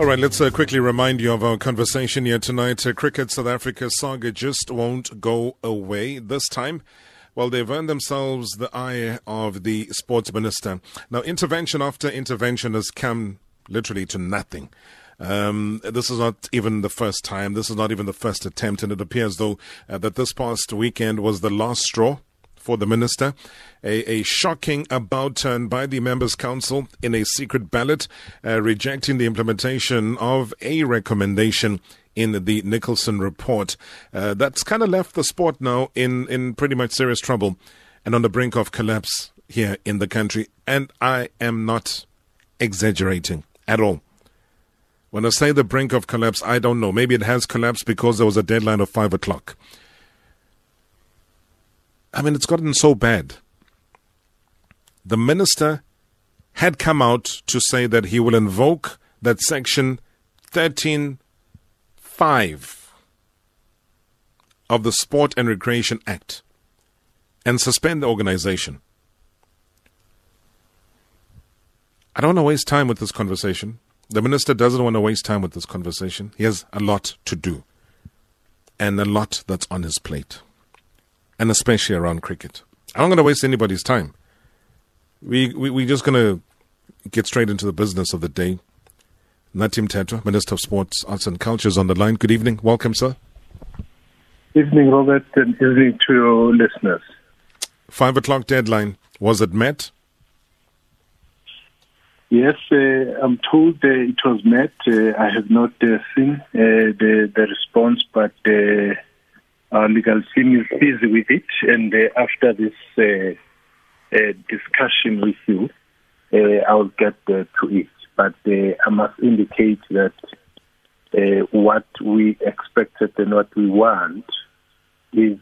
All right, let's uh, quickly remind you of our conversation here tonight. Uh, Cricket South Africa saga just won't go away this time. Well, they've earned themselves the eye of the sports minister. Now, intervention after intervention has come literally to nothing. Um, this is not even the first time. This is not even the first attempt, and it appears though uh, that this past weekend was the last straw for the minister. A, a, shocking about turn by the members' council in a secret ballot, uh, rejecting the implementation of a recommendation in the Nicholson report. Uh, that's kind of left the sport now in, in pretty much serious trouble and on the brink of collapse here in the country. And I am not exaggerating at all. When I say the brink of collapse, I don't know. Maybe it has collapsed because there was a deadline of five o'clock. I mean, it's gotten so bad. The minister had come out to say that he will invoke that section 13.5 of the Sport and Recreation Act and suspend the organization. I don't want to waste time with this conversation. The minister doesn't want to waste time with this conversation. He has a lot to do and a lot that's on his plate and especially around cricket. I'm not going to waste anybody's time. We, we, we're just going to get straight into the business of the day. Nathi Mthethwa, Minister of Sports, Arts and Culture, is on the line. Good evening. Welcome, sir. Evening, Robert, and evening to your listeners. Five o'clock deadline. Was it met? Yes, uh, I'm told uh, it was met. Uh, I have not uh, seen uh, the, the response, but uh, our legal team is busy with it, and uh, after this uh, uh, discussion with you, uh, I'll get to it. But uh, I must indicate that uh, what we expected and what we want is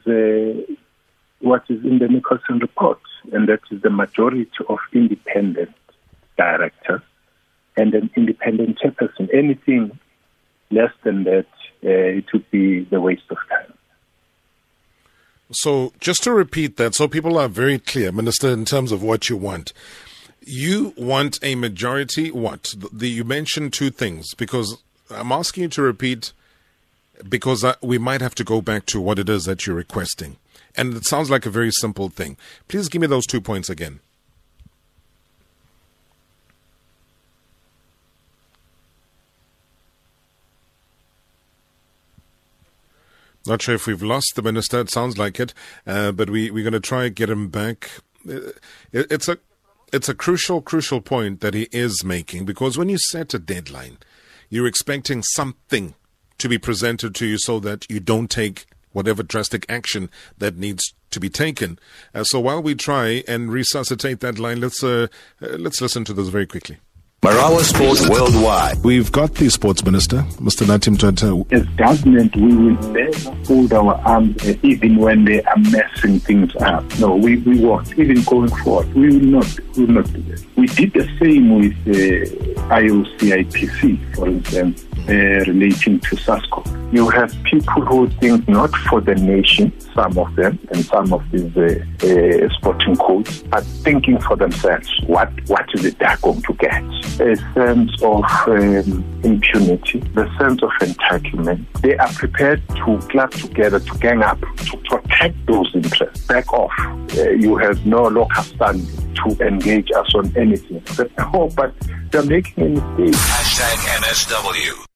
what is in the Nicholson report, and that is the majority of independent directors and an independent chairperson. Anything less than that, it would be the waste of time. So, just to repeat that, so people are very clear, Minister, in terms of what you want. You want a majority. What? The, you mentioned two things because I'm asking you to repeat because I, we might have to go back to what it is that you're requesting. And it sounds like a very simple thing. Please give me those two points again. Not sure if we've lost the minister. It sounds like it, uh, but we we're going to try and get him back. Uh, it, it's a it's a crucial crucial point that he is making because when you set a deadline, you're expecting something to be presented to you so that you don't take whatever drastic action that needs to be taken. Uh, so while we try and resuscitate that line, let's uh, uh let's listen to this very quickly. Marawa Sports Worldwide. We've got the sports minister, Mr. Nathi Mthethwa. As government, we will never fold our arms uh, even when they are messing things up. No, we, we won't. Even going forward, we will not. We will not do that. We did the same with uh, IOCIPC, for instance, uh, relating to SASCOC. You have people who think not for the nation, some of them, and some of these uh, uh, sporting codes, are thinking for themselves. What What is it they're going to get? A sense of um, impunity, the sense of entitlement. They are prepared to club together, to gang up, to protect those interests. Back off. Uh, you have no local standing to engage us on anything. Oh, but they're making a mistake. Hashtag MSW.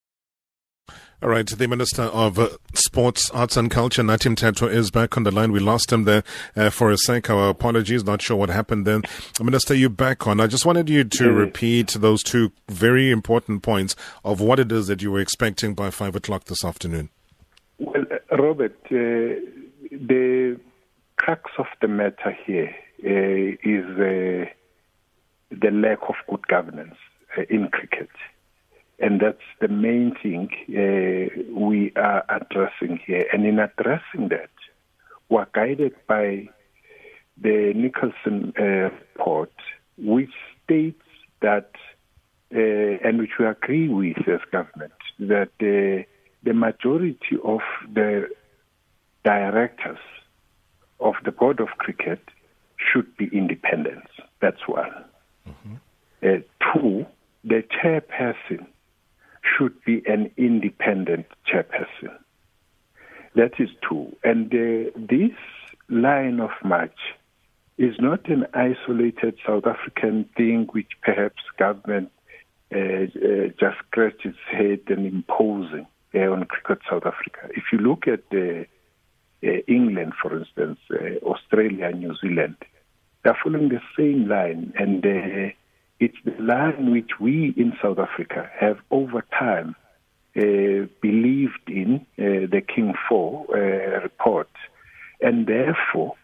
All right, the Minister of uh, Sports, Arts and Culture, Nathi Mthethwa, is back on the line. We lost him there uh, for a sec. Our apologies. Not sure what happened then. Minister, you back on. I just wanted you to mm. repeat those two very important points of what it is that you were expecting by five o'clock this afternoon. Well, uh, Robert, uh, the crux of the matter here uh, is uh, the lack of good governance in cricket. And that's the main thing uh, we are addressing here. And in addressing that, we're guided by the Nicholson uh, report, which states that, uh, and which we agree with as government, that the majority of the directors of the Board of Cricket should be independent. That's one. Mm-hmm. Uh, two, the chairperson should be an independent chairperson. That is two. And uh, this line of march is not an isolated South African thing which perhaps government uh, uh, just scratches its head and imposing uh, on Cricket South Africa. If you look at uh, England, for instance, uh, Australia, New Zealand, they're following the same line, and it's the line which we in South Africa have over time believed in the King 4 report, and therefore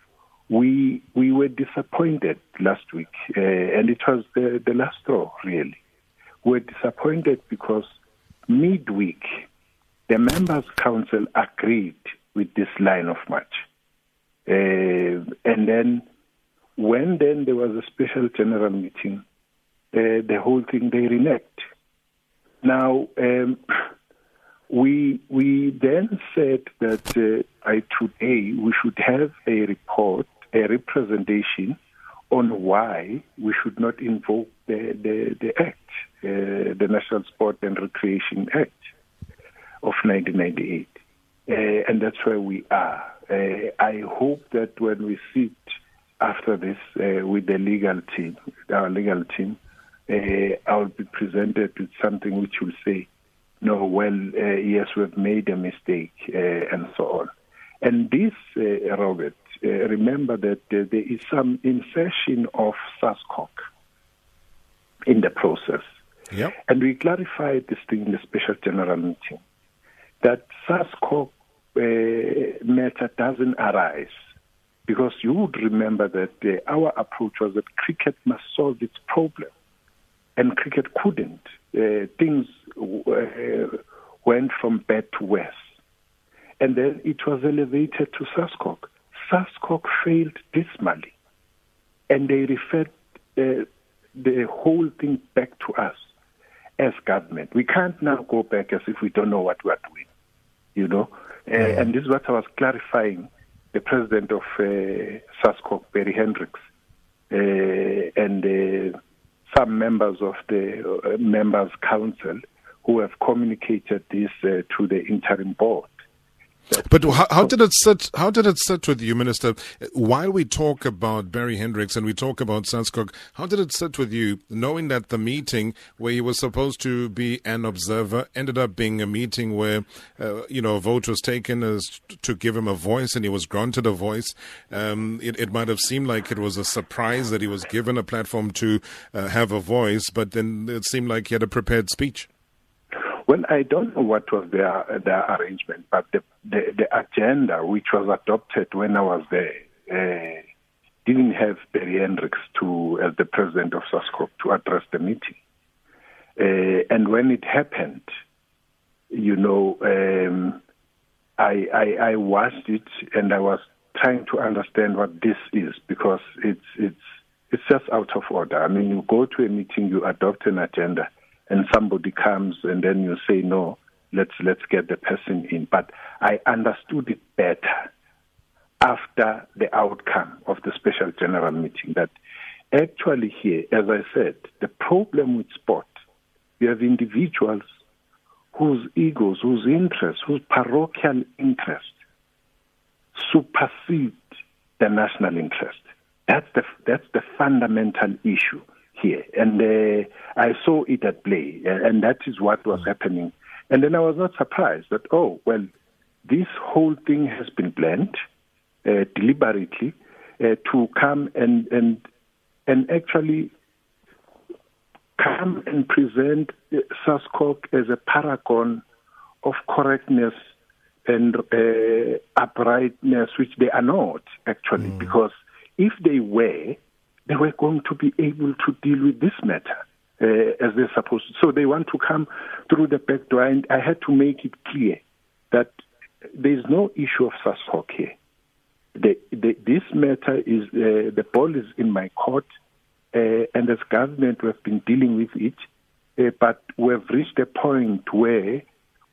we we were disappointed last week, uh, and it was the, the last straw, really. We were disappointed because midweek, the members' council agreed with this line of march, uh, and then when then there was a special general meeting, uh, the whole thing they reneged. Now. Um, we we then said that uh, I, today we should have a report a representation on why we should not invoke the, the, the Act, uh, the National Sport and Recreation Act of 1998. Uh, and that's where we are. Uh, I hope that when we sit after this uh, with the legal team, our legal team, uh, I'll be presented with something which will say, no, well, uh, yes, we've made a mistake, and so on. And this, Robert, uh, remember that uh, there is some insertion of SASCOC in the process. Yep. And we clarified this thing in the special general meeting that SASCOC uh, matter doesn't arise because you would remember that uh, our approach was that cricket must solve its problem, and cricket couldn't. Uh, things uh, went from bad to worse. And then it was elevated to SASCOC. SASCOC failed dismally, and they referred uh, the whole thing back to us as government. We can't now go back as if we don't know what we're doing, you know. Uh, mm. And this is what I was clarifying. The president of uh, SASCOC, Barry Hendricks, uh, and uh, some members of the uh, members' council who have communicated this uh, to the interim board. But how, how, did it sit? How did it sit with you, Minister? While we talk about Barry Hendricks and we talk about SASCOC, how did it sit with you, knowing that the meeting where he was supposed to be an observer ended up being a meeting where, uh, you know, a vote was taken as to give him a voice, and he was granted a voice. Um, it, it, might have seemed like it was a surprise that he was given a platform to uh, have a voice, but then it seemed like he had a prepared speech. Well, I don't know what was their their arrangement, but the, the, the agenda which was adopted when I was there uh, didn't have Barry Hendricks to as the president of SASCOC to address the meeting. Uh, and when it happened, you know, um, I, I I watched it and I was trying to understand what this is because it's it's it's just out of order. I mean, you go to a meeting, you adopt an agenda and somebody comes and then you say no let's let's get the person in. But i understood it better after the outcome of the special general meeting that actually here as i said the problem with sport you have individuals whose egos whose interests whose parochial interests supersede the national interest. That's the that's the fundamental issue here. And uh, I saw it at play, and that is what was happening. And then I was not surprised that, oh, well, this whole thing has been planned uh, deliberately uh, to come and, and, and actually come and present SASCOC as a paragon of correctness and uh, uprightness, which they are not actually, mm. because if they were, they were going to be able to deal with this matter uh, as they're supposed to. So they want to come through the back door, and I had to make it clear that there is no issue of SASCOC here. The, the, this matter is uh, the ball is in my court, uh, and as government we have been dealing with it, uh, but we have reached a point where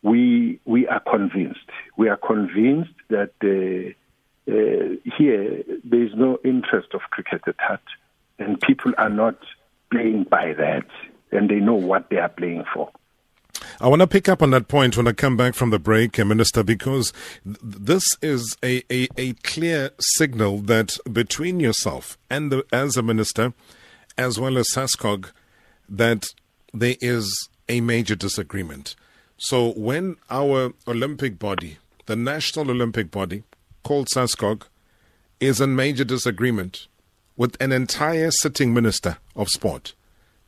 we we are convinced. We are convinced that uh, uh, here there is no interest of cricket at heart and people are not playing by that, and they know what they are playing for. I want to pick up on that point when I come back from the break, uh, Minister, because th- this is a, a, a clear signal that between yourself and the, as a minister, as well as SASCOC, that there is a major disagreement. So when our Olympic body, the National Olympic Body, called SASCOC, is in major disagreement with an entire sitting minister of sport,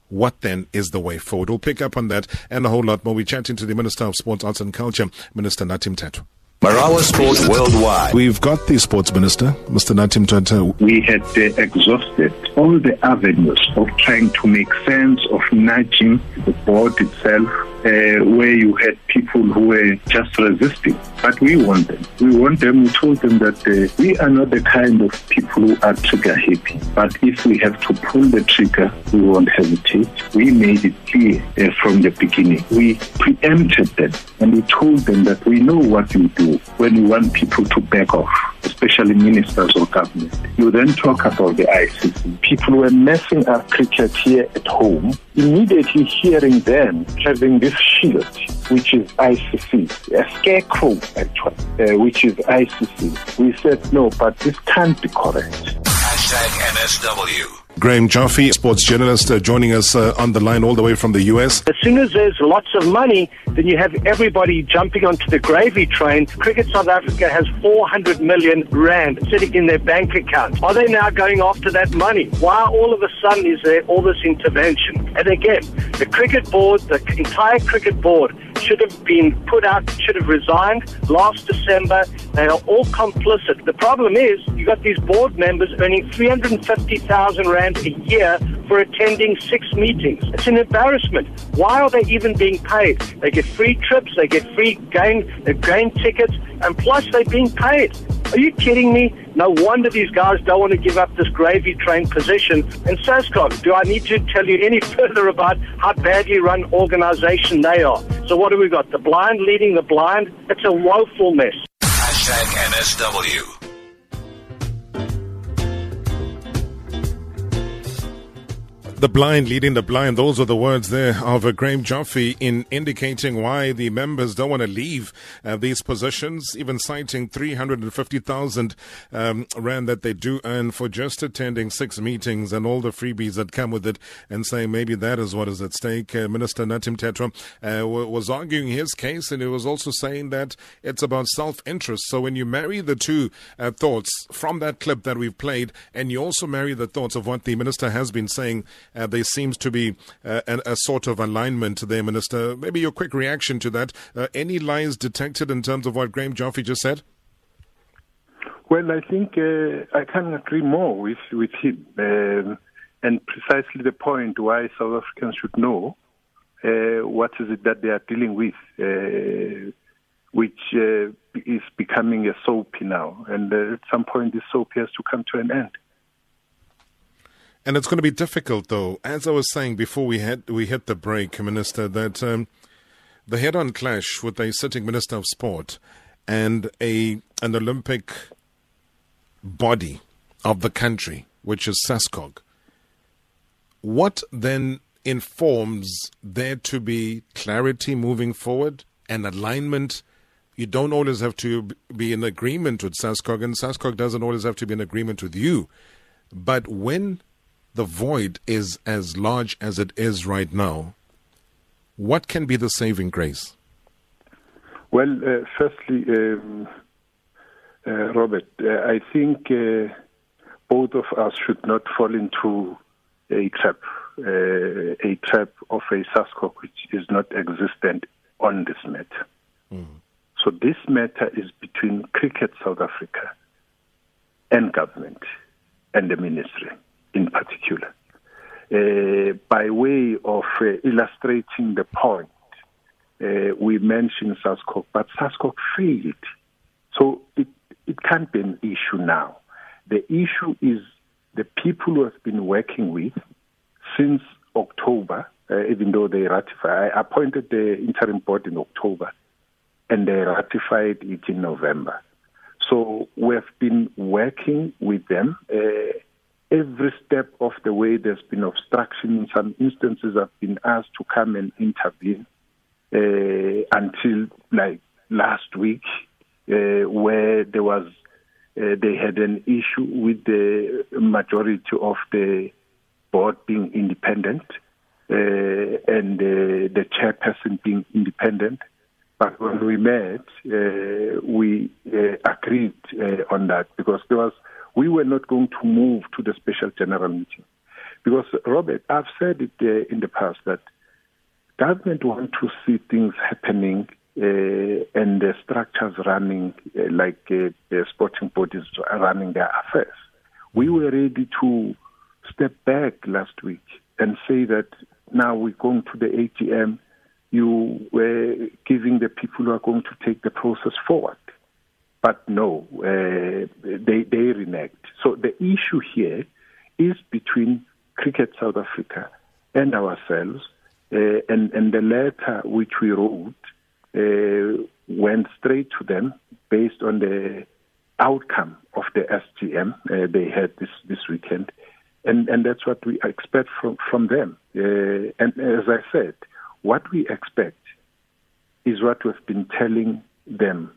what then is the way forward? We'll pick up on that and a whole lot more. We're chatting to the Minister of Sports, Arts and Culture, Minister Nathi Mthethwa. Marawa Sports Worldwide. We've got the Sports Minister, Mr. Nathi Mthethwa. We had uh, exhausted all the avenues of trying to make sense of nudging the board itself, uh, where you had people who were just resisting. But we want them. We want them. We told them that uh, we are not the kind of people who are trigger happy. But if we have to pull the trigger, we won't hesitate. We made it clear uh, from the beginning. We preempted them and we told them that we know what you do when you want people to back off, especially ministers or government. You then talk about the ICC. People were messing up cricket here at home, immediately hearing them having this shield, which is ICC, a scarecrow actually, uh, which is ICC. We said no, but this can't be correct. Hashtag MSW. Graham Joffe, sports journalist, uh, joining us uh, on the line all the way from the U.S. As soon as there's lots of money, then you have everybody jumping onto the gravy train. Cricket South Africa has 400 million rand sitting in their bank account. Are they now going after that money? Why all of a sudden is there all this intervention? And again, the cricket board, the entire cricket board, should have been put out, should have resigned last December. They are all complicit. The problem is you've got these board members earning 350,000 rand a year for attending six meetings. It's an embarrassment. Why are they even being paid? They get free trips, they get free game, uh, game tickets, and plus they're being paid. Are you kidding me? No wonder these guys don't want to give up this gravy train position. And SASCOC, do I need to tell you any further about how badly run organization they are? So what do we got? The blind leading the blind? It's a woeful mess. Hashtag MSW. The blind leading the blind. Those are the words there of Graham Joffe in indicating why the members don't want to leave uh, these positions, even citing 350,000 um, rand that they do earn for just attending six meetings and all the freebies that come with it, and saying maybe that is what is at stake. Uh, Minister Nathi Mthethwa uh, w- was arguing his case, and he was also saying that it's about self-interest. So when you marry the two uh, thoughts from that clip that we've played, and you also marry the thoughts of what the minister has been saying uh, there seems to be uh, a, a, sort of alignment there, Minister. Maybe your quick reaction to that. Uh, any lies detected in terms of what Graham Joffe just said? Well, I think uh, I can agree more with, with him. Um, and precisely the point why South Africans should know uh, what is it that they are dealing with, uh, which is becoming a soapy now. And at some point, this soap has to come to an end. And it's going to be difficult, though. As I was saying before we had we hit the break, Minister, that um, the head-on clash with a sitting Minister of Sport and a an Olympic body of the country, which is SASCOC. What then informs there to be clarity moving forward and alignment? You don't always have to be in agreement with SASCOC, and SASCOC doesn't always have to be in agreement with you. But when the void is as large as it is right now, what can be the saving grace? Well, uh, firstly, um, uh, Robert, uh, I think uh, both of us should not fall into a trap, uh, a trap of a SASCOC which is not existent on this matter. Mm. So this matter is between Cricket South Africa and government and the ministry in particular. Uh, by way of uh, illustrating the point, uh, we mentioned SASCOC, but SASCOC failed. So it, it can't be an issue now. The issue is the people who have been working with since October, uh, even though they ratified. I appointed the interim board in October, and they ratified it in November. So we have been working with them. Uh, every step of the way there's been obstruction. In some instances, I've been asked to come and intervene. uh, until like last week, uh, where there was uh, they had an issue with the majority of the board being independent uh, and the chairperson being independent. But when we met, uh, we uh, agreed on that because there was we were not going to move to the special general meeting because Robert, I've said it uh, in the past that government want to see things happening uh, and the structures running uh, like uh, the sporting bodies running their affairs. We were ready to step back last week and say that now we're going to the AGM. You were giving the people who are going to take the process forward. But no, uh, they, they reneged. So the issue here is between Cricket South Africa and ourselves. Uh, and, and the letter which we wrote uh, went straight to them based on the outcome of the SGM uh, they had this, this weekend. And, and that's what we expect from, from them. Uh, and as I said, what we expect is what we've been telling them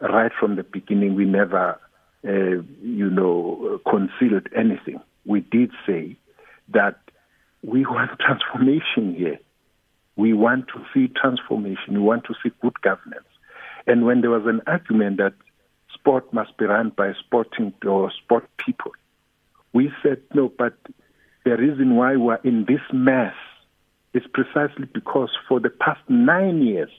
right from the beginning. We never, uh, you know, concealed anything. We did say that we want transformation here. We want to see transformation. We want to see good governance. And when there was an argument that sport must be run by sporting or sport people, we said no, but the reason why we're in this mess is precisely because for the past nine years,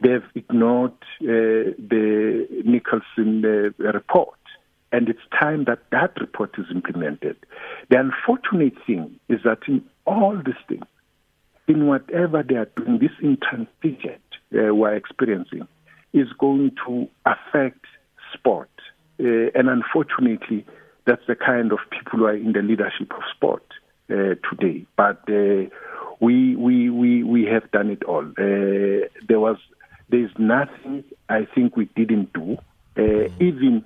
they've ignored uh, the Nicholson uh, report. And it's time that that report is implemented. The unfortunate thing is that in all these things, in whatever they are doing, this intransigent uh, we're experiencing is going to affect sport. Uh, and unfortunately, that's the kind of people who are in the leadership of sport uh, today. But uh, we, we, we, we have done it all. Uh, there was, there's nothing I think we didn't do. Uh, even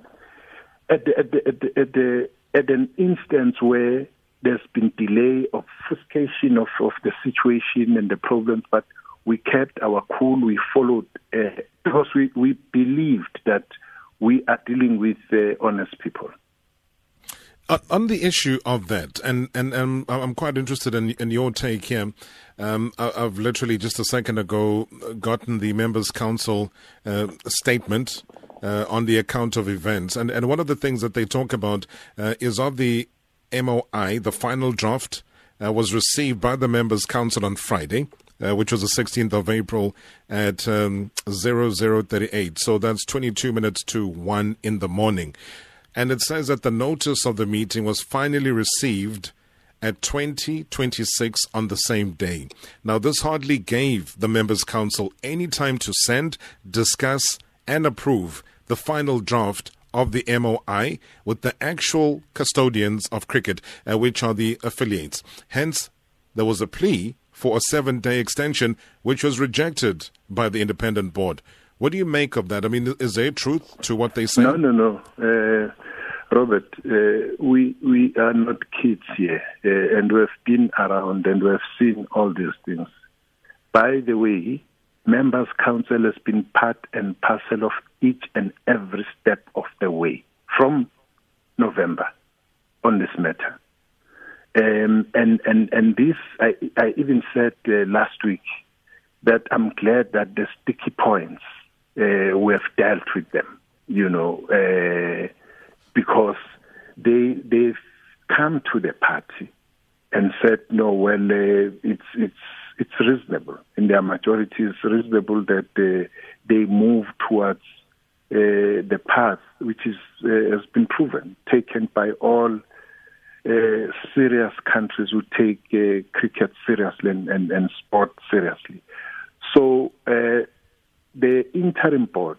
at the, at the, at the, at the, at an instance where there's been delay, obfuscation of, of the situation and the problems, but we kept our cool. We followed uh, because we, we believed that we are dealing with uh, honest people. Uh, on the issue of that, and, and, and I'm quite interested in, in your take here. Um, I, have literally just a second ago gotten the Members' Council uh, statement uh, on the account of events. And, and one of the things that they talk about uh, is of the MOI, the final draft uh, was received by the Members' Council on Friday. Uh, which was the 16th of April at um, 0038. So that's 22 minutes to 1 in the morning. And it says that the notice of the meeting was finally received at 2026 on the same day. Now, this hardly gave the Members' Council any time to send, discuss, and approve the final draft of the MOI with the actual custodians of cricket, uh, which are the affiliates. Hence, there was a plea for a seven day extension, which was rejected by the independent board. What do you make of that? I mean, is there truth to what they say? No, no, no. Uh, Robert, uh, we we are not kids here, uh, and we've been around and we've seen all these things. By the way, members' council has been part and parcel of each and every step of the way from November on this matter. Um, and, and, and this, I, I even said uh, last week that I'm glad that the sticky points, uh, we have dealt with them, you know, uh, because they, they've come to the party and said, no, well, uh, it's, it's, it's reasonable. In their majority, it's reasonable that uh, they move towards uh, the path which is, uh, has been proven, taken by all serious countries who take cricket seriously and, and, and, sport seriously. So the interim board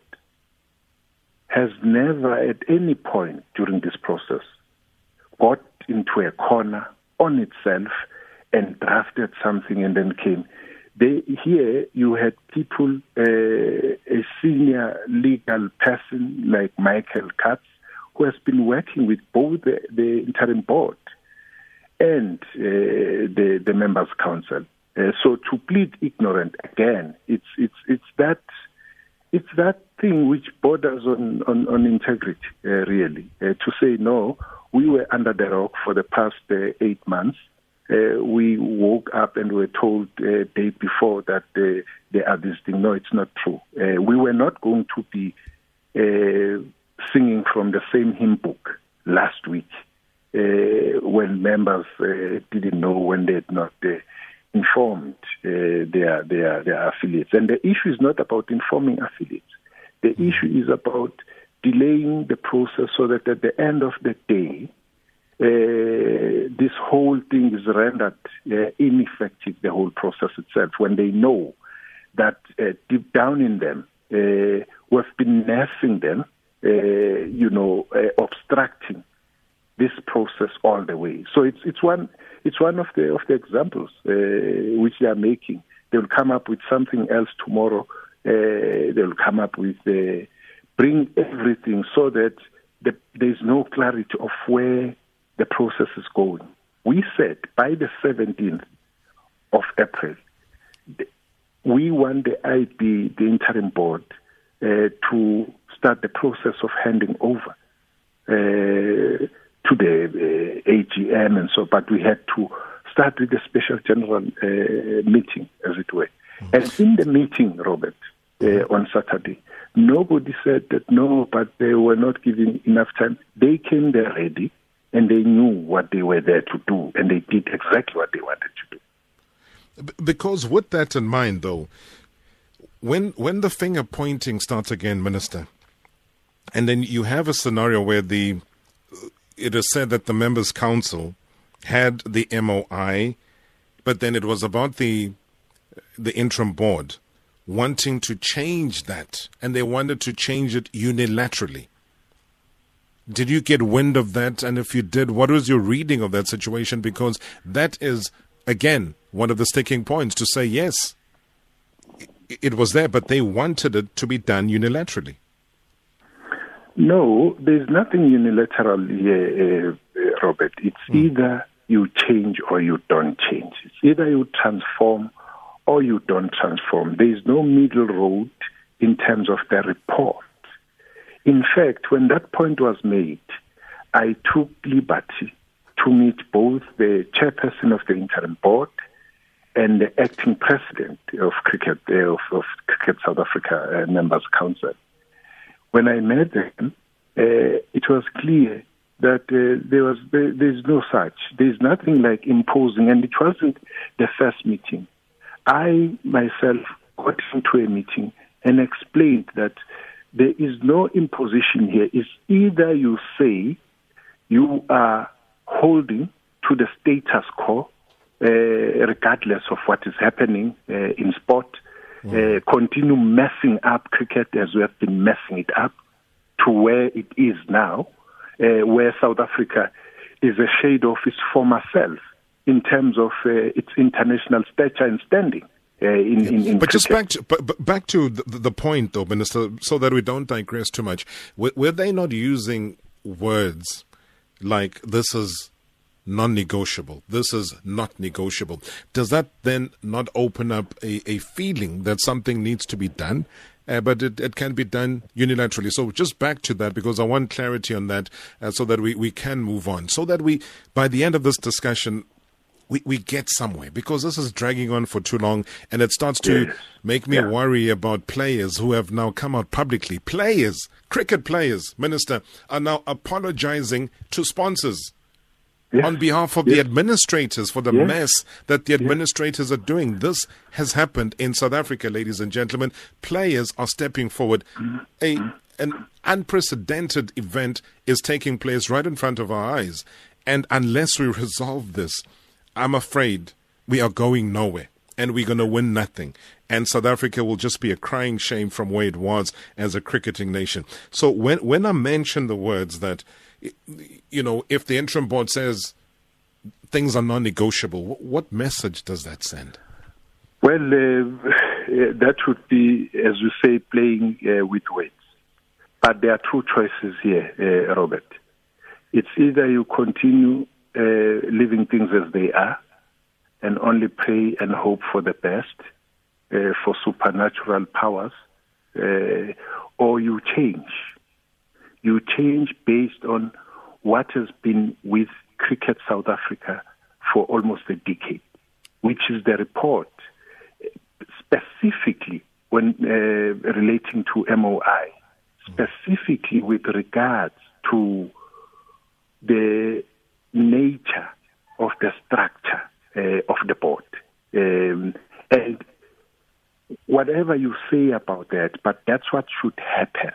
has never at any point during this process got into a corner on itself and drafted something and then came. They, here you had people, uh, a senior legal person like Michael Katz, who has been working with both the, the interim board and uh, the, the members' council. Uh, so to plead ignorant again, it's it's it's that it's that thing which borders on on, on integrity, uh, really. Uh, to say no, we were under the rock for the past uh, eight months. Uh, we woke up and were told uh, day before that uh, there are these things. No, it's not true. Uh, we were not going to be singing from the same hymn book last week when members didn't know when they had not informed uh, their, their, their affiliates. And the issue is not about informing affiliates. The issue is about delaying the process so that at the end of the day, uh, this whole thing is rendered uh, ineffective, the whole process itself, when they know that uh, deep down in them, uh, we've been nursing them, uh, you know, uh, obstructing this process all the way. So it's it's one it's one of the of the examples uh, which they are making. They will come up with something else tomorrow. Uh, they will come up with uh, bring everything so that the, there is no clarity of where the process is going. We said by the 17th of April, we want the IB, the interim board, uh, to start the process of handing over uh, to the uh, AGM and so, but we had to start with a special general uh, meeting, as it were. Mm-hmm. And in the meeting, Robert, uh, on Saturday, nobody said that no, but they were not given enough time. They came there ready and they knew what they were there to do, and they did exactly what they wanted to do. Because with that in mind, though, when when the finger pointing starts again, Minister, and then you have a scenario where the it is said that the members' council had the MOI, but then it was about the the interim board wanting to change that, and they wanted to change it unilaterally. Did you get wind of that? And if you did, what was your reading of that situation? Because that is, again, one of the sticking points to say, yes, it was there, but they wanted it to be done unilaterally. No, there's nothing unilateral here, uh, Robert. It's mm. either you change or you don't change. It's either you transform or you don't transform. There is no middle road in terms of the report. In fact, when that point was made, I took liberty to meet both the chairperson of the interim board and the acting president of cricket of, of Cricket South Africa uh, Members Council. When I met them, uh, it was clear that uh, there was there, there's no such. There's nothing like imposing, and it wasn't the first meeting. I myself got into a meeting and explained that there is no imposition here. It's either you say you are holding to the status quo, uh, regardless of what is happening uh, in sport, mm. uh, continue messing up cricket as we have been messing it up to where it is now, uh, where South Africa is a shade of its former self in terms of uh, its international stature and standing. Uh, in, in, in but cricket. just back to but, back to the, the, point, though, Minister, so that we don't digress too much. Were, were they not using words like "this is non-negotiable"? This is not negotiable. Does that then not open up a, a feeling that something needs to be done? Uh, but it, it can be done unilaterally. So just back to that because I want clarity on that uh, so that we, we can move on. So that we, by the end of this discussion, we, we get somewhere because this is dragging on for too long and it starts to make me yeah. worry about players who have now come out publicly. Players, cricket players, Minister, are now apologizing to sponsors. Yes. On behalf of yes. the administrators for the mess that the administrators are doing. This has happened in South Africa, ladies and gentlemen. Players are stepping forward. A an unprecedented event is taking place right in front of our eyes. And unless we resolve this, I'm afraid we are going nowhere and we're going to win nothing. And South Africa will just be a crying shame from where it was as a cricketing nation. So when when I mention the words that, you know, if the interim board says things are non-negotiable, what message does that send? Well, uh, that would be, as you say, playing uh, with words. But there are two choices here, uh, Robert. It's either you continue uh, leaving things as they are and only pray and hope for the best, uh, for supernatural powers, uh, or you change. You change based on what has been with Cricket South Africa for almost a decade, which is the report specifically when uh, relating to MOI, specifically with regards to the nature of the structure uh, of the board. Um, and whatever you say about that, but that's what should happen.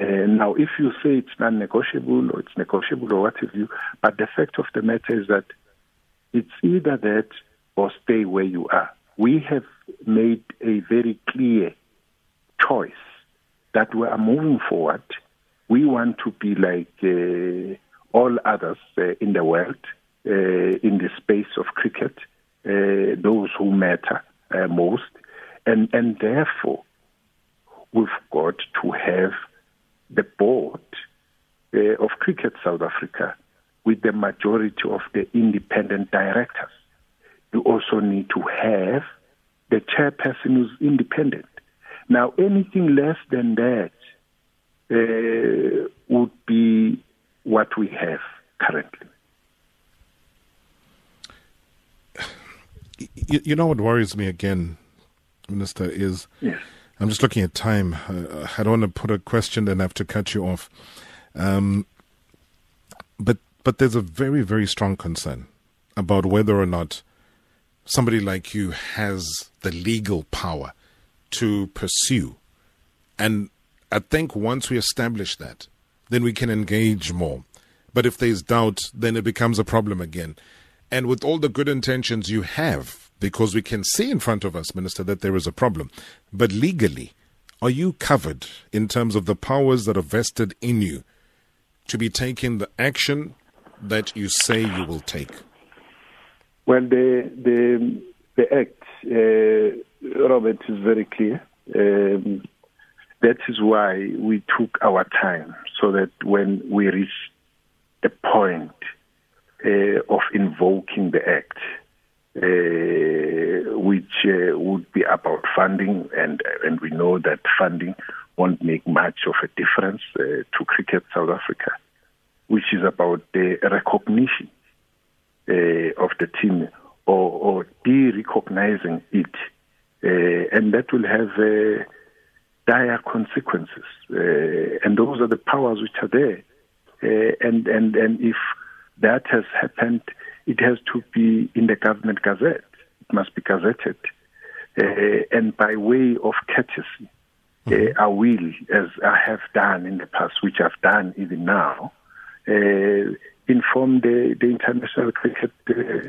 Uh, now, if you say it's non-negotiable or it's negotiable or what have you, but the fact of the matter is that it's either that or stay where you are. We have made a very clear choice that we are moving forward. We want to be like uh, all others uh, in the world uh, in the space of cricket, those who matter most, and and therefore we've got to have the board uh, of Cricket South Africa with the majority of the independent directors. You also need to have the chairperson who's independent. Now, anything less than that uh, would be what we have currently. You, you know what worries me again, Minister, is yes. I'm just looking at time. Uh, I don't want to put a question and have to cut you off. Um, but but there's a very very strong concern about whether or not somebody like you has the legal power to pursue. And I think once we establish that, then we can engage more. But if there's doubt, then it becomes a problem again. And with all the good intentions you have, because we can see in front of us, Minister, that there is a problem. But legally, are you covered in terms of the powers that are vested in you to be taking the action that you say you will take? Well, the the the act, uh, Robert, is very clear. Um, that is why we took our time, so that when we reach the point uh, of invoking the act, which uh, would be about funding, and and we know that funding won't make much of a difference uh, to Cricket South Africa, which is about the recognition uh, of the team or, or de-recognizing it, uh, and that will have uh, dire consequences. and those are the powers which are there, and and and if that has happened it has to be in the government gazette. It must be gazetted. Uh, and by way of courtesy, mm-hmm. uh, I will, as I have done in the past, which I've done even now, uh, inform the, the international cricket uh,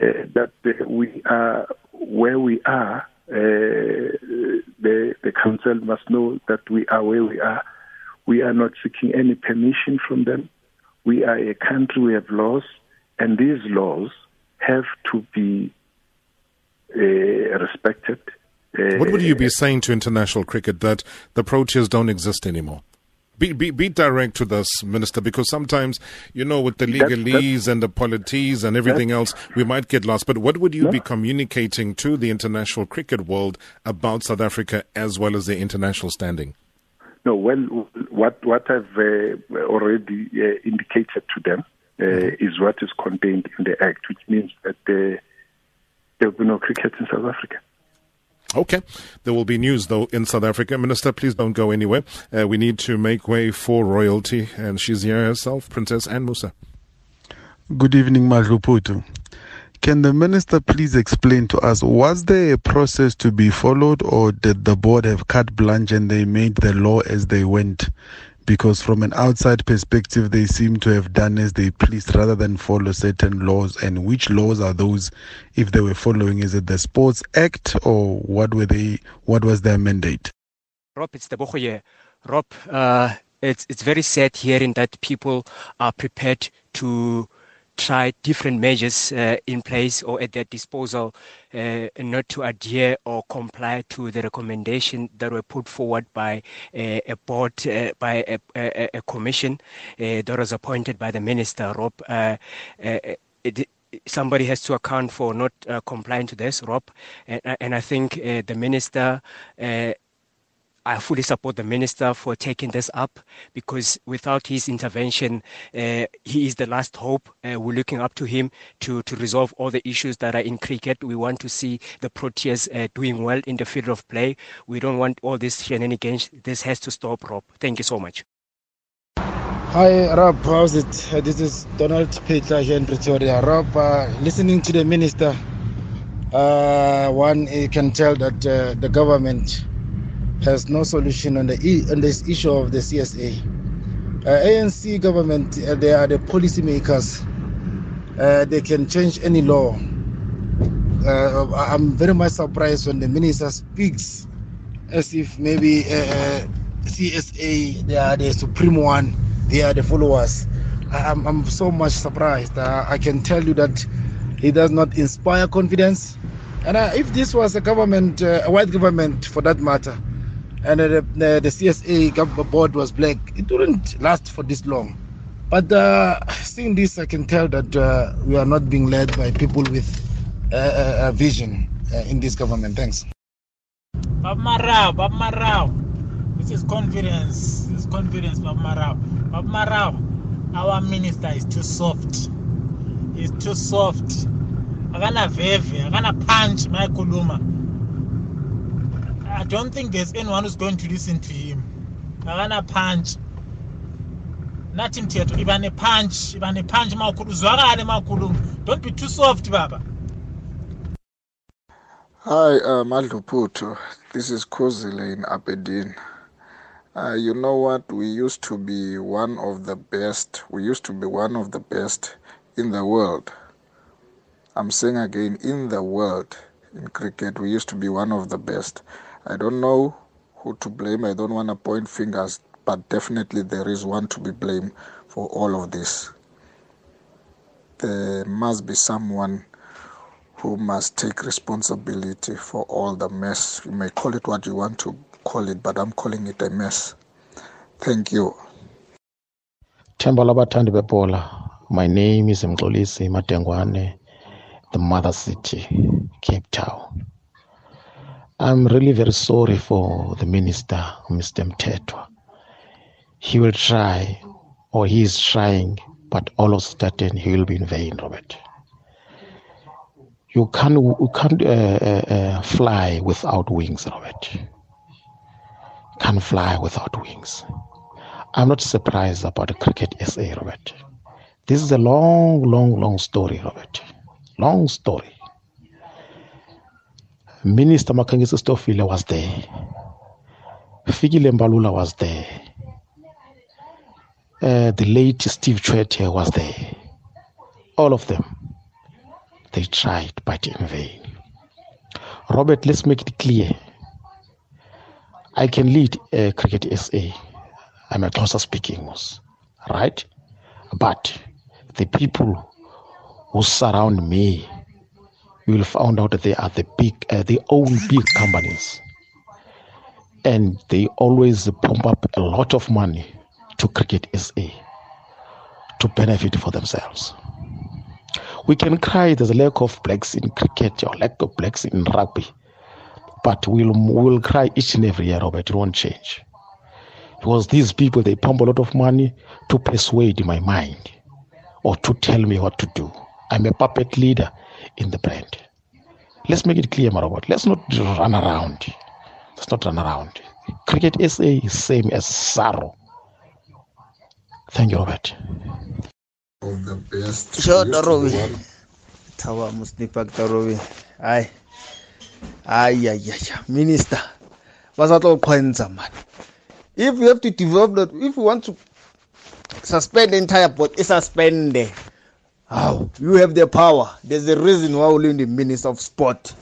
uh, that we are where we are. Uh, the, the council must know that we are where we are. We are not seeking any permission from them. We are a country, we have laws, and these laws have to be uh, respected. Uh, what would you be saying to international cricket that the Proteas don't exist anymore? Be, be, be direct to this, Minister, because sometimes, you know, with the legalese and the polities and everything else, we might get lost. But what would you no. be communicating to the international cricket world about South Africa as well as the international standing? No, well, what, what I've uh, already uh, indicated to them is what is contained in the Act, which means that uh, there will be no cricket in South Africa. Okay. There will be news, though, in South Africa. Minister, please don't go anywhere. Uh, we need to make way for royalty, and she's here herself, Princess Anne Musa. Good evening, Madluputu. Can the minister please explain to us, was there a process to be followed, or did the board have carte blanche and they made the law as they went? Because from an outside perspective they seem to have done as they pleased rather than follow certain laws. And which laws are those if they were following? Is it the sports act or what were they what was their mandate? Rob it's the rob uh, it's it's very sad hearing that people are prepared to try different measures uh, in place or at their disposal uh, not to adhere or comply to the recommendation that were put forward by uh, a board, uh, by a, a, a commission uh, that was appointed by the minister, Rob. It, somebody has to account for not complying to this, Rob. And, and I think the minister I fully support the minister for taking this up because without his intervention, uh, he is the last hope. Uh, we're looking up to him to, to resolve all the issues that are in cricket. We want to see the Proteas uh, doing well in the field of play. We don't want all this shenanigans. This has to stop, Rob. Thank you so much. Hi, Rob. How's it? Uh, this is Donald Peter here in Pretoria. Rob, uh, listening to the minister, uh, one can tell that the government has no solution on the on this issue of the CSA. Uh, ANC government, uh, they are the policymakers. Uh, they can change any law. Uh, I'm very much surprised when the minister speaks as if maybe uh, uh, CSA they are the supreme one, they are the followers. I'm, I'm so much surprised. I can tell you that he does not inspire confidence. And if this was a government, a white government for that matter, and uh, the, the, the, CSA government board was black, it wouldn't last for this long. But uh, seeing this, I can tell that uh, we are not being led by people with a, a vision uh, in this government. Thanks. Bob Marau. This is confidence. This is confidence. Bob Marau, our minister is too soft. He's too soft. Veve, akana punch, my kuluma. I don't think there's anyone who's going to listen to him. Akana punch. Nathi mthetho iba punch, iba punch makhulu uzwakale makhulu. Don't be too soft baba. Hi, uh, Madluputo. This is Kozile in Aberdeen. Uh, you know what? We used to be one of the best. We used to be one of the best in the world. I'm saying again, in the world, in cricket, we used to be one of the best. I don't know who to blame. I don't want to point fingers, but definitely there is one to be blamed for all of this. There must be someone who must take responsibility for all the mess. You may call it what you want to call it, but I'm calling it a mess. Thank you. Themba labathandi. My name is Mxolisi Matengwane, the mother city, Cape Town. I'm really very sorry for the minister, Mr. Mthethwa. He will try, or he is trying, but all of a sudden he will be in vain, Robert. You can't, you can't uh, uh, uh, fly without wings, Robert. You can't fly without wings. I'm not surprised about cricket SA, Robert. This is a long, long, long story, Robert. Long story. Minister Makhenkesi Stofile was there. Fikile Mbalula was there. Uh, the late Steve Tshwete was there. All of them. They tried, but in vain. Robert, let's make it clear. I can lead uh, Cricket SA. I'm a closer speaking, right? But the people who surround me you will find out that they are the big, uh, they own big companies, and they always pump up a lot of money to Cricket SA to benefit for themselves. We can cry there's a lack of blacks in cricket or lack of blacks in rugby, but we'll we'll cry each and every year, Robert. It won't change because these people they pump a lot of money to persuade my mind or to tell me what to do. I'm a puppet leader in the brand. Let's make it clear, Marabot. Let's not run around. Let's not run around. Cricket SA is same as sorrow. Thank you, Robert. The best. Sure, Tarobi. Tawa musnipak Tarobi. Ay. Ay, ay, ay, Minister. Man. If you have to develop that, if you want to suspend the entire board, suspend it. How? You have the power. There's a reason why only the minister of sport.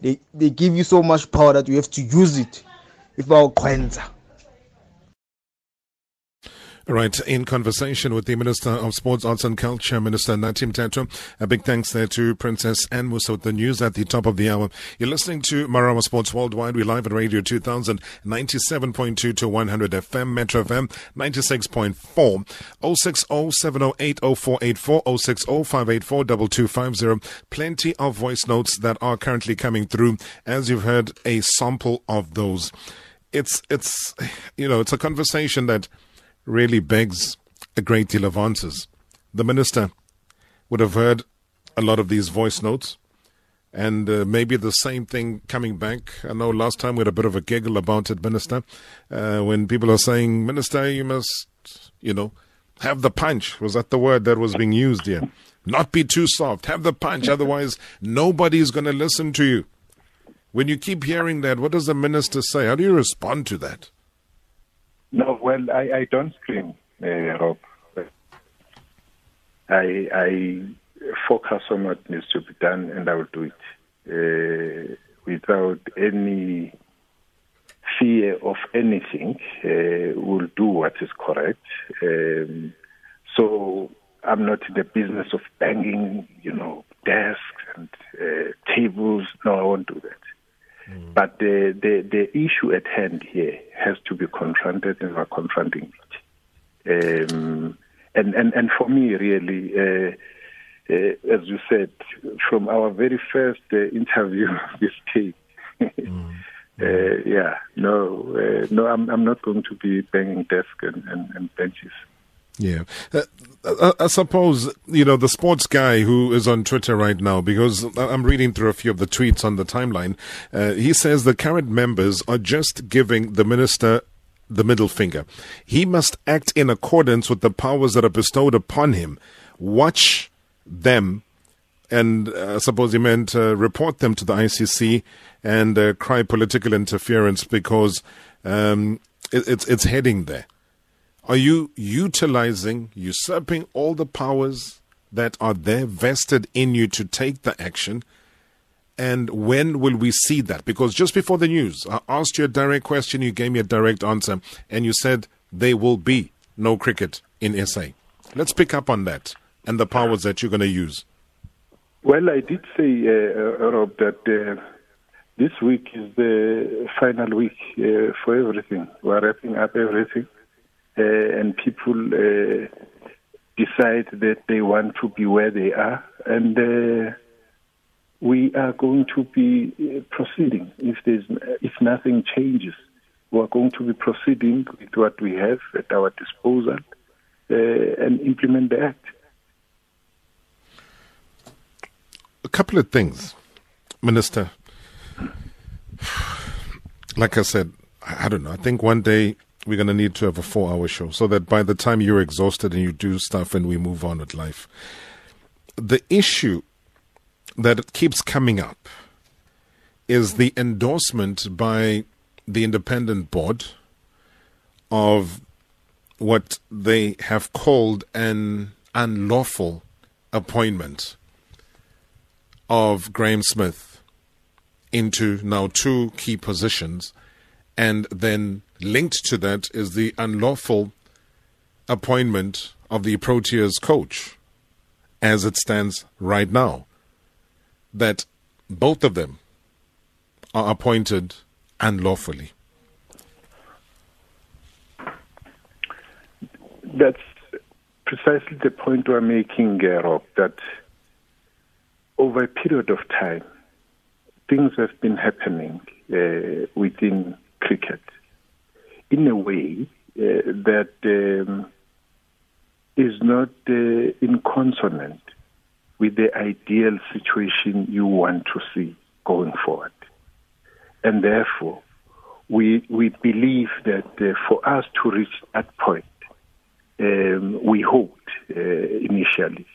They they give you so much power that you have to use it. If our Kwenza. Right, in conversation with the Minister of Sports, Arts and Culture, Minister Nathi Mthethwa. A big thanks there to Princess Anne Musa with the news at the top of the hour. You're listening to Marawa Sports Worldwide. We're live at Radio 2000, 97.2 to 100 FM, Metro FM, 96.4, 060 060 Plenty of voice notes that are currently coming through. As you've heard, a sample of those. It's, it's, you know, it's a conversation that really begs a great deal of answers. The minister would have heard a lot of these voice notes, and uh, maybe the same thing coming back. I know last time we had a bit of a giggle about it, Minister, uh, when people are saying, Minister, you must, you know, have the punch. Was that the word that was being used here? Not be too soft. Have the punch. Otherwise, nobody's going to listen to you. When you keep hearing that, what does the minister say? How do you respond to that? No, well, I, I don't scream, uh, Rob. I, I focus on what needs to be done, and I will do it uh, without any fear of anything. Uh, will do what is correct. Um, so I'm not in the business of banging, you know, desks and uh, tables. No, I won't do that. But the, the, the issue at hand here has to be confronted, and we're confronting it. Um, and, and, and for me, really, uh, uh, as you said, from our very first uh, interview with Kate, mm. yeah, no, uh, no, I'm, I'm not going to be banging desks and, and, and benches. Yeah. Uh, I, I, suppose, you know, the sports guy who is on Twitter right now, because I'm reading through a few of the tweets on the timeline, uh, he says the current members are just giving the minister the middle finger. He must act in accordance with the powers that are bestowed upon him. Watch them, and uh, I suppose he meant uh, report them to the ICC and uh, cry political interference because um, it, it's, it's heading there. Are you utilizing, usurping all the powers that are there vested in you to take the action? And when will we see that? Because just before the news, I asked you a direct question, you gave me a direct answer, and you said there will be no cricket in SA. Let's pick up on that and the powers that you're going to use. Well, I did say, uh, uh Rob, that uh, this week is the final week uh, for everything. We're wrapping up everything. Uh, and people uh, decide that they want to be where they are, and uh, we are going to be proceeding. If there's if nothing changes, we are going to be proceeding with what we have at our disposal and implement the act. A couple of things, Minister. Like I said, I don't know. I think one day we're going to need to have a four hour show so that by the time you're exhausted and you do stuff and we move on with life. The issue that keeps coming up is the endorsement by the independent board of what they have called an unlawful appointment of Graeme Smith into now two key positions and then linked to that is the unlawful appointment of the Proteas coach as it stands right now. That both of them are appointed unlawfully. That's precisely the point we're making, Rob, that over a period of time, things have been happening uh, within cricket in a way uh, that um, is not uh, in consonant with the ideal situation you want to see going forward. And therefore, we, we believe that uh, for us to reach that point, um, we hoped uh, initially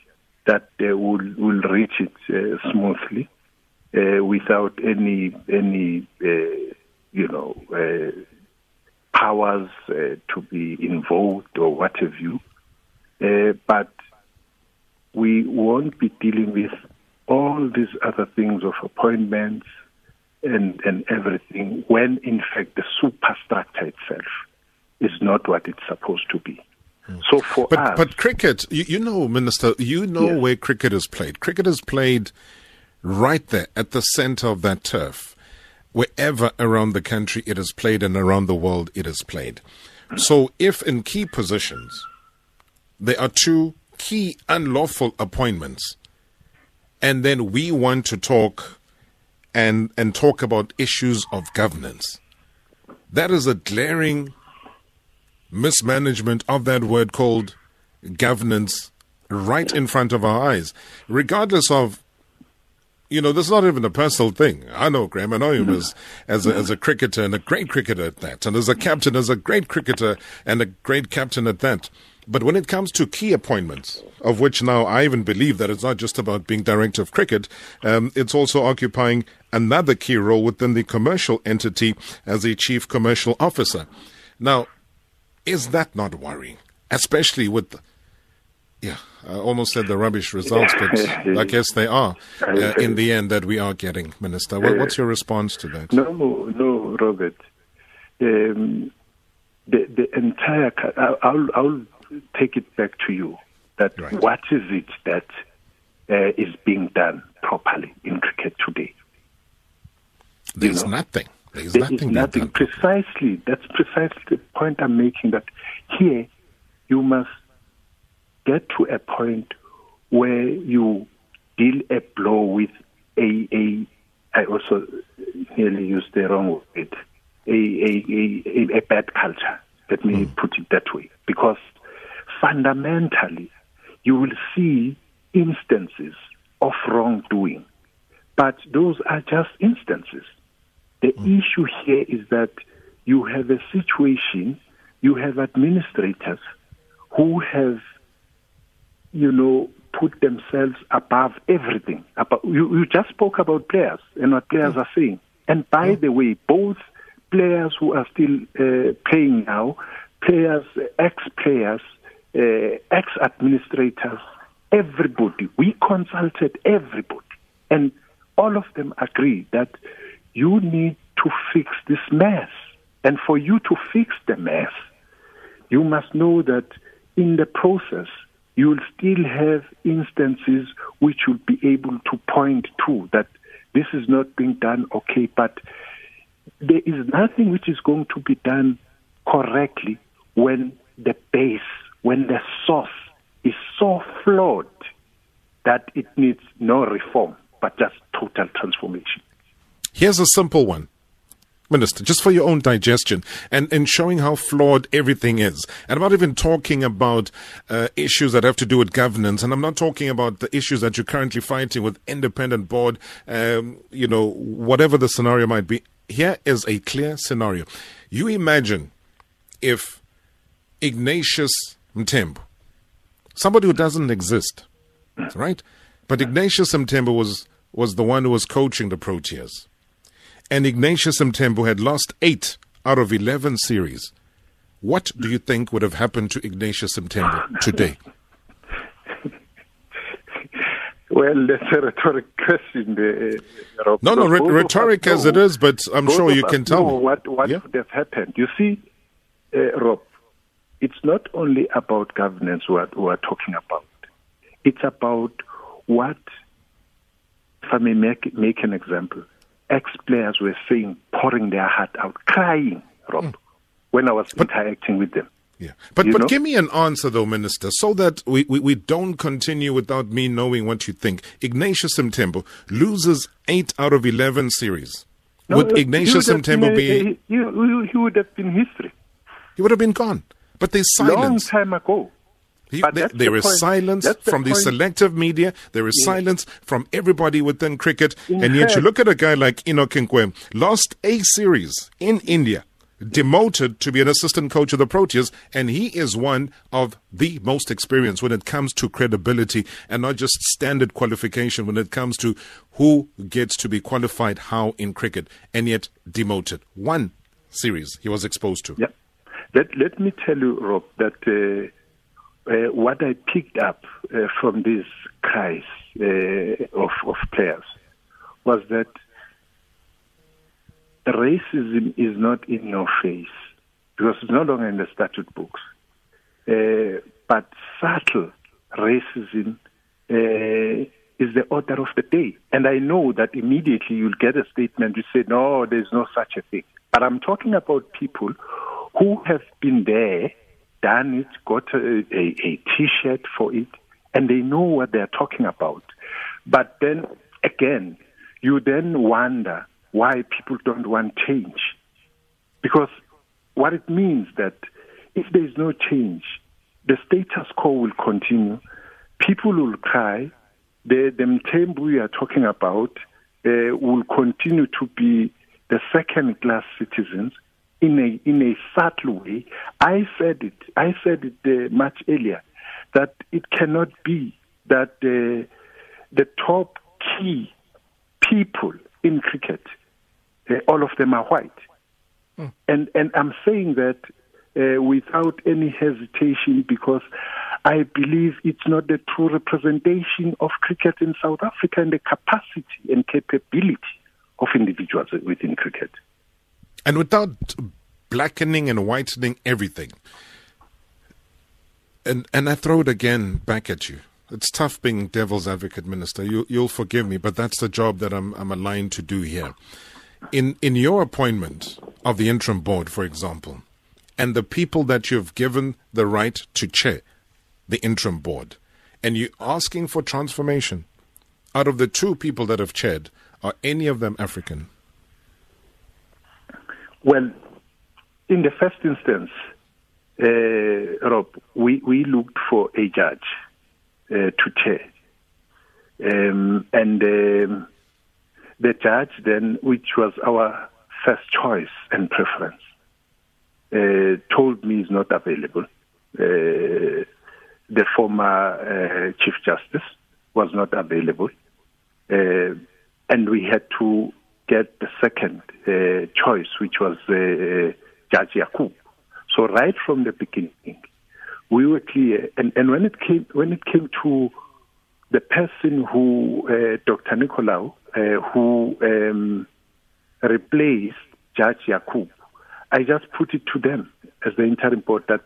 that uh, we'll, we'll reach it uh, smoothly without any any you know powers uh, to be involved or what have you. Uh, but we won't be dealing with all these other things of appointments and, and everything when in fact the superstructure itself is not what it's supposed to be. So for But us, but cricket, you, you know, Minister, you know Yes. where cricket is played. Cricket is played right there at the center of that turf. Wherever around the country it is played and around the world it is played. So if in key positions there are two key unlawful appointments, and then we want to talk and and talk about issues of governance, that is a glaring mismanagement of that word called governance right in front of our eyes, regardless of. You know, this is not even a personal thing. I know Graeme. I know him as as a, as a cricketer and a great cricketer at that, and as a captain, as a great cricketer and a great captain at that. But when it comes to key appointments, of which now I even believe that it's not just about being director of cricket, um, it's also occupying another key role within the commercial entity as a chief commercial officer. Now, is that not worrying? Especially with, yeah, I almost said the rubbish results, but I guess they are uh, in the end that we are getting, Minister. What, what's your response to that? No, no, Robert. Um, the the entire. I'll I'll take it back to you. That what is it that uh, is being done properly in cricket today? There's nothing. There's There nothing. is nothing. Precisely. That's precisely the point I'm making. That here you must get to a point where you deal a blow with a a. I also nearly used the wrong word. A a a, a, a bad culture. Let me mm. put it that way. Because fundamentally, you will see instances of wrongdoing, but those are just instances. The mm. issue here is that you have a situation, you have administrators who have, you know, put themselves above everything. About, you, you just spoke about players and what players are saying. And by the way, both players who are still uh, playing now, players, ex-players, uh, ex-administrators, everybody, we consulted everybody. And all of them agree that you need to fix this mess. And for you to fix the mess, you must know that in the process, you will still have instances which you'll be able to point to that this is not being done okay, but there is nothing which is going to be done correctly when the base, when the source is so flawed that it needs no reform, but just total transformation. Here's a simple one. Minister, just for your own digestion and, and showing how flawed everything is. And I'm not even talking about uh, issues that have to do with governance. And I'm not talking about the issues that you're currently fighting with independent board, um, you know, whatever the scenario might be. Here is a clear scenario. You imagine if Ignatius Mtembu, somebody who doesn't exist, right? But Ignatius Mtembu was, was the one who was coaching the Proteas and Ignatius Mtembu had lost eight out of 11 series, what do you think would have happened to Ignatius Mtembu today? Well, that's a rhetoric question. Uh, Rob. No, no, Because rhe- both of rhetoric as know- it is, but I'm sure you can tell me. what what Yeah. would have happened. You see, uh, Rob, it's not only about governance what we are talking about. It's about what, if I may make make an example, ex-players were saying, pouring their heart out, crying, Rob, hmm. when I was interacting with them. Yeah. But You but know? give me an answer though, Minister, so that we, we, we don't continue without me knowing what you think. Ignatius Mtembu loses eight out of eleven series. No, would Ignatius would have been Mtembu be uh, He, he, he would have been history. he would have been gone. But there's Long time ago. He- there that's there the is point. silence That's from the point. selective media. There is Yes. silence from everybody within cricket. In and yet you look at a guy like Enoch Nkwe, lost a series in India, demoted to be an assistant coach of the Proteas, and he is one of the most experienced when it comes to credibility and not just standard qualification when it comes to who gets to be qualified how in cricket, and yet demoted. One series he was exposed to. Yeah. Let, let me tell you, Rob, that uh, uh, what I picked up uh, from these cries uh, of, of players was that racism is not in your face because it's no longer in the statute books. Uh, but subtle racism uh, is the order of the day. And I know that immediately you'll get a statement you say, no, there's no such a thing. But I'm talking about people who have been there, done it, got a, a, a t-shirt for it, and they know what they're talking about. But then again, you then wonder why people don't want change. Because what it means that if there is no change, the status quo will continue. People will cry. The, the Mthembu we are talking about uh, will continue to be the second class citizens in a in a subtle way. I said it. I said it uh, much earlier that it cannot be that uh, the top key people in cricket, uh, all of them are white, mm. and and I'm saying that uh, without any hesitation because I believe it's not the true representation of cricket in South Africa and the capacity and capability of individuals within cricket. And without blackening and whitening everything, and and I throw it again back at you. It's tough being devil's advocate, Minister. You, you'll forgive me, but that's the job that I'm, I'm aligned to do here. In in your appointment of the interim board, for example, and the people that you've given the right to chair the interim board, and you're asking for transformation. Out of the two people that have chaired, are any of them African? Well, in the first instance, uh, Rob, we, we looked for a judge uh, to chair. Um, and um, the judge then, which was our first choice and preference, uh, told me is not available. Uh, the former uh, Chief Justice was not available. Uh, and we had to get the second uh, choice, which was uh, Judge Yacoob. So right from the beginning, we were clear. And, and when it came when it came to the person who uh, Dr. Nicolaou, uh, who um, replaced Judge Yacoob, I just put it to them as the interim board that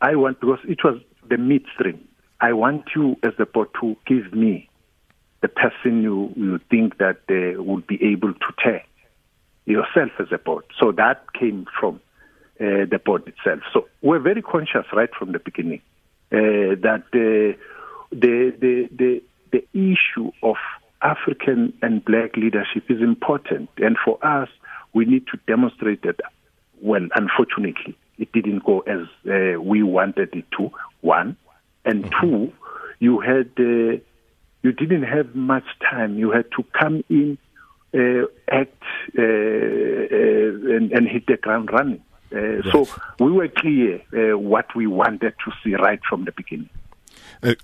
I want because it was the midstream. I want you as the board to give me the person you, you think that they would be able to take yourself as a board. So that came from uh, the board itself. So we're very conscious right from the beginning uh, that the, the, the, the, the issue of African and black leadership is important. And for us, we need to demonstrate that, well, unfortunately, it didn't go as uh, we wanted it to, one. And two, you had uh, you didn't have much time. You had to come in, uh, act, uh, uh, and, and, hit the ground running. Uh, so we were clear uh, what we wanted to see right from the beginning.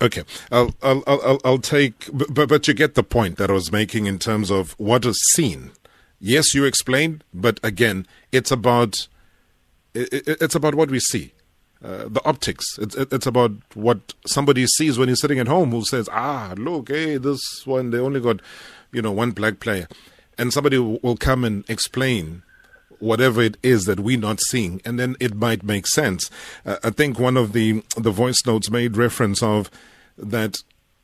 Okay, I'll, I'll, I'll, I'll take, but, but you get the point that I was making in terms of what is seen. Yes, you explained, but again, it's about, it's about what we see. Uh, the optics. It's it's about what somebody sees when he's sitting at home who says, "Ah, look, hey, this one they only got, you know, one black player," and somebody will come and explain whatever it is that we're not seeing, and then it might make sense. Uh, I think one of the the voice notes made reference of that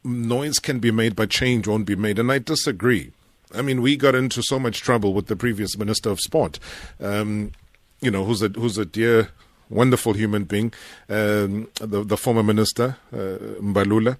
noise can be made, but change won't be made, and I disagree. I mean, we got into so much trouble with the previous minister of sport. Um, you know, who's a who's a dear wonderful human being, um, the, the former minister, uh, Mbalula.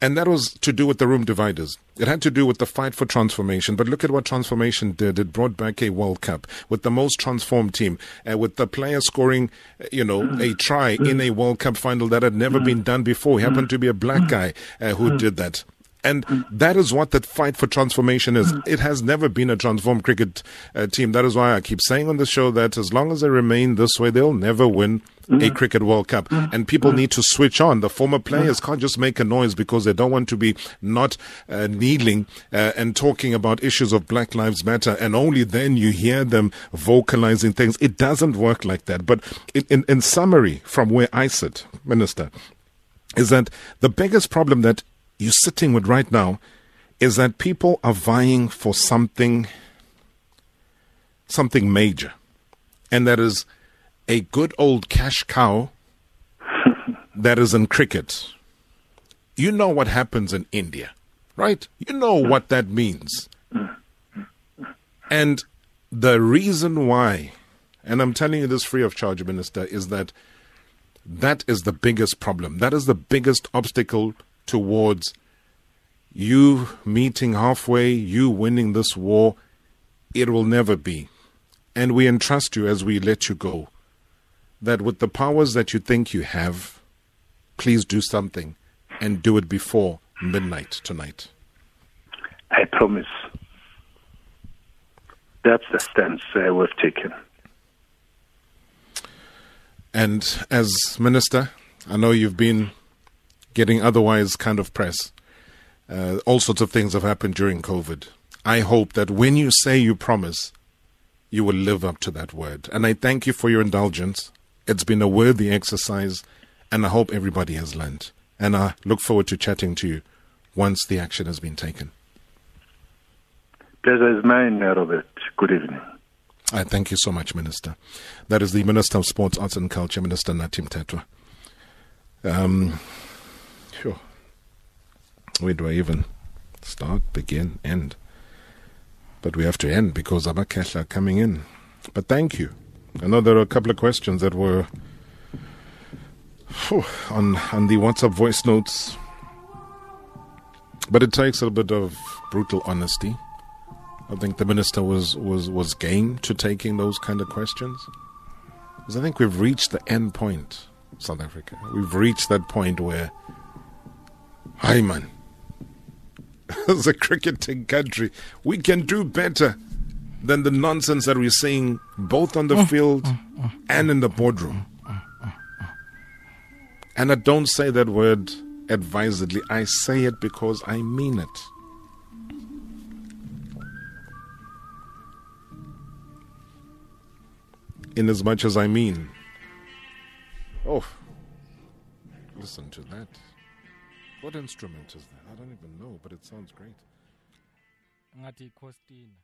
And that was to do with the room dividers. It had to do with the fight for transformation. But look at what transformation did. It brought back a World Cup with the most transformed team, uh, with the player scoring, uh, you know, a try in a World Cup final that had never been done before. He happened to be a black guy uh, who did that. And that is what that fight for transformation is. It has never been a transformed cricket uh, team. That is why I keep saying on the show that as long as they remain this way, they'll never win a cricket World Cup. And people need to switch on. The former players can't just make a noise because they don't want to be not uh, kneeling uh, and talking about issues of Black Lives Matter. And only then you hear them vocalizing things. It doesn't work like that. But in, in, in summary, from where I sit, Minister, is that the biggest problem that you're sitting with right now is that people are vying for something something major and that is a good old cash cow that is in cricket. You know what happens in India, right? You know hmm. what that means. And the reason why, and I'm telling you this free of charge, Minister, is that that is the biggest problem. That is the biggest obstacle towards you meeting halfway, you winning this war. It will never be. And we entrust you as we let you go that with the powers that you think you have, please do something and do it before midnight tonight. I promise. That's the stance uh, we've taken. And as minister, I know you've been getting otherwise kind of press. Uh, all sorts of things have happened during COVID. I hope that when you say you promise, you will live up to that word. And I thank you for your indulgence. It's been a worthy exercise, and I hope everybody has learned. And I look forward to chatting to you once the action has been taken. Pleasure is mine, Robert. Good evening. I thank you so much, Minister. That is the Minister of Sports, Arts and Culture, Minister Nathi Mthethwa. Um. Where do I even start, begin, end? But we have to end because Abakesha are coming in. But thank you. I know there are a couple of questions that were whew, on on the WhatsApp voice notes, but it takes a bit of brutal honesty. I think the minister was was was game to taking those kind of questions, because I think we've reached the end point, South Africa. We've reached that point where, hi man, as a cricketing country, we can do better than the nonsense that we're seeing both on the mm. field mm, mm, and in the boardroom. And I don't say that word advisedly, I say it because I mean it. In as much as I mean. Oh, listen to that. What instrument is that? I don't even know, but it sounds great. ngathi ikhostina